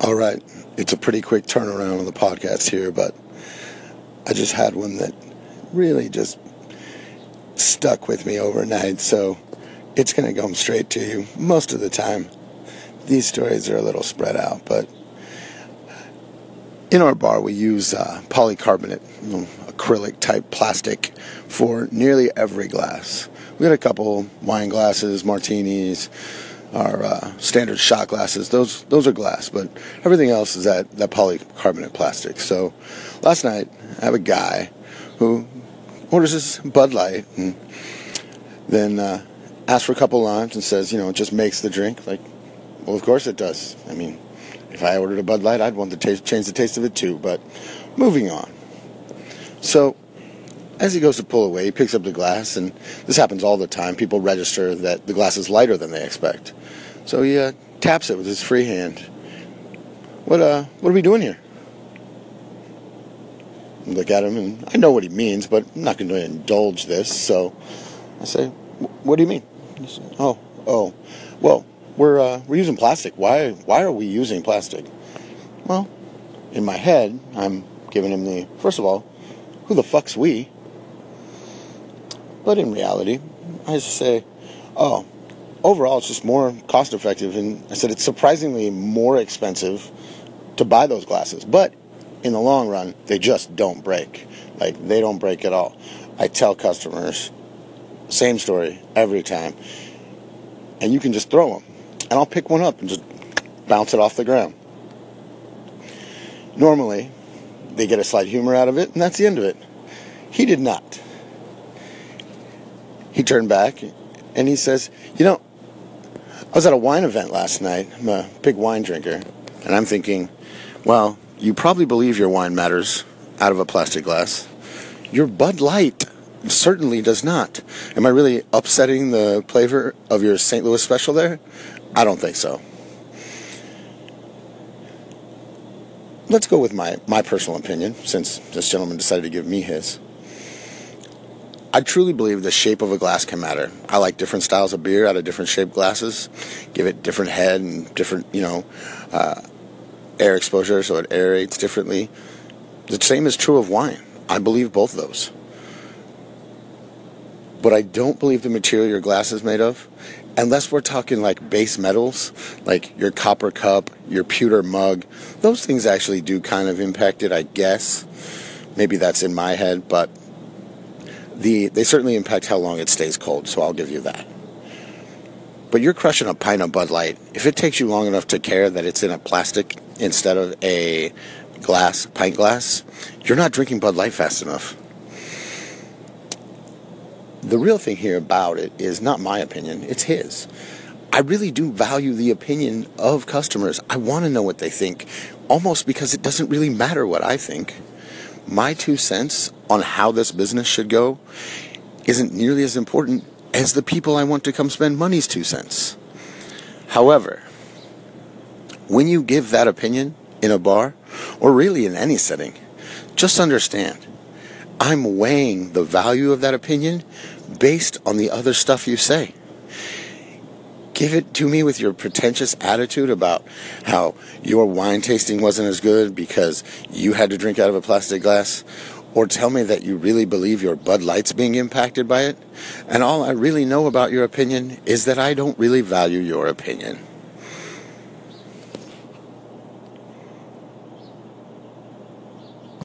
All right. It's a pretty quick turnaround on the podcast here, but I just had one that really just stuck with me overnight, so it's going to come straight to you most of the time. These stories are a little spread out, but in our bar we use uh, polycarbonate, you know, acrylic type plastic for nearly every glass. We got a couple wine glasses, martinis, our uh, standard shot glasses. Those those are glass, but everything else is that that polycarbonate plastic. So last night I have a guy who orders his Bud Light and then uh, asks for a couple limes and says, you know, it just makes the drink. Like, well, of course it does. I mean, if I ordered a Bud Light, I'd want to change the taste of it too. But moving on. So as he goes to pull away, he picks up the glass, and this happens all the time. People register that the glass is lighter than they expect. So he uh, taps it with his free hand. What uh, what are we doing here? I look at him, and I know what he means, but I'm not going to indulge this. So I say, "What do you mean?" Says, oh, oh, well, we're uh, we're using plastic. Why why are we using plastic? Well, in my head, I'm giving him the first of all, who the fuck's we? But in reality, I just say, oh, overall it's just more cost effective. And I said it's surprisingly more expensive to buy those glasses. But in the long run, they just don't break. Like they don't break at all. I tell customers, same story every time. And you can just throw them. And I'll pick one up and just bounce it off the ground. Normally, they get a slight humor out of it, and that's the end of it. He did not he turned back and he says, You know, I was at a wine event last night. I'm a big wine drinker. And I'm thinking, well, you probably believe your wine matters out of a plastic glass. Your Bud Light certainly does not. Am I really upsetting the flavor of your St. Louis special there? I don't think so. Let's go with my, my personal opinion, since this gentleman decided to give me his. I truly believe the shape of a glass can matter. I like different styles of beer out of different shaped glasses, give it different head and different, you know, uh, air exposure so it aerates differently. The same is true of wine. I believe both of those. But I don't believe the material your glass is made of, unless we're talking like base metals, like your copper cup, your pewter mug. Those things actually do kind of impact it, I guess. Maybe that's in my head, but the they certainly impact how long it stays cold, so I'll give you that. But you're crushing a pint of Bud Light. If it takes you long enough to care that it's in a plastic instead of a glass, pint glass, you're not drinking Bud Light fast enough. The real thing here about it is not my opinion, it's his. I really do value the opinion of customers. I want to know what they think, almost because it doesn't really matter what I think my two cents on how this business should go isn't nearly as important as the people I want to come spend money's two cents. However, when you give that opinion in a bar, or really in any setting, just understand I'm weighing the value of that opinion based on the other stuff you say give it to me with your pretentious attitude about how your wine tasting wasn't as good because you had to drink out of a plastic glass, or tell me that you really believe your Bud Light's being impacted by it. And all I really know about your opinion is that I don't really value your opinion.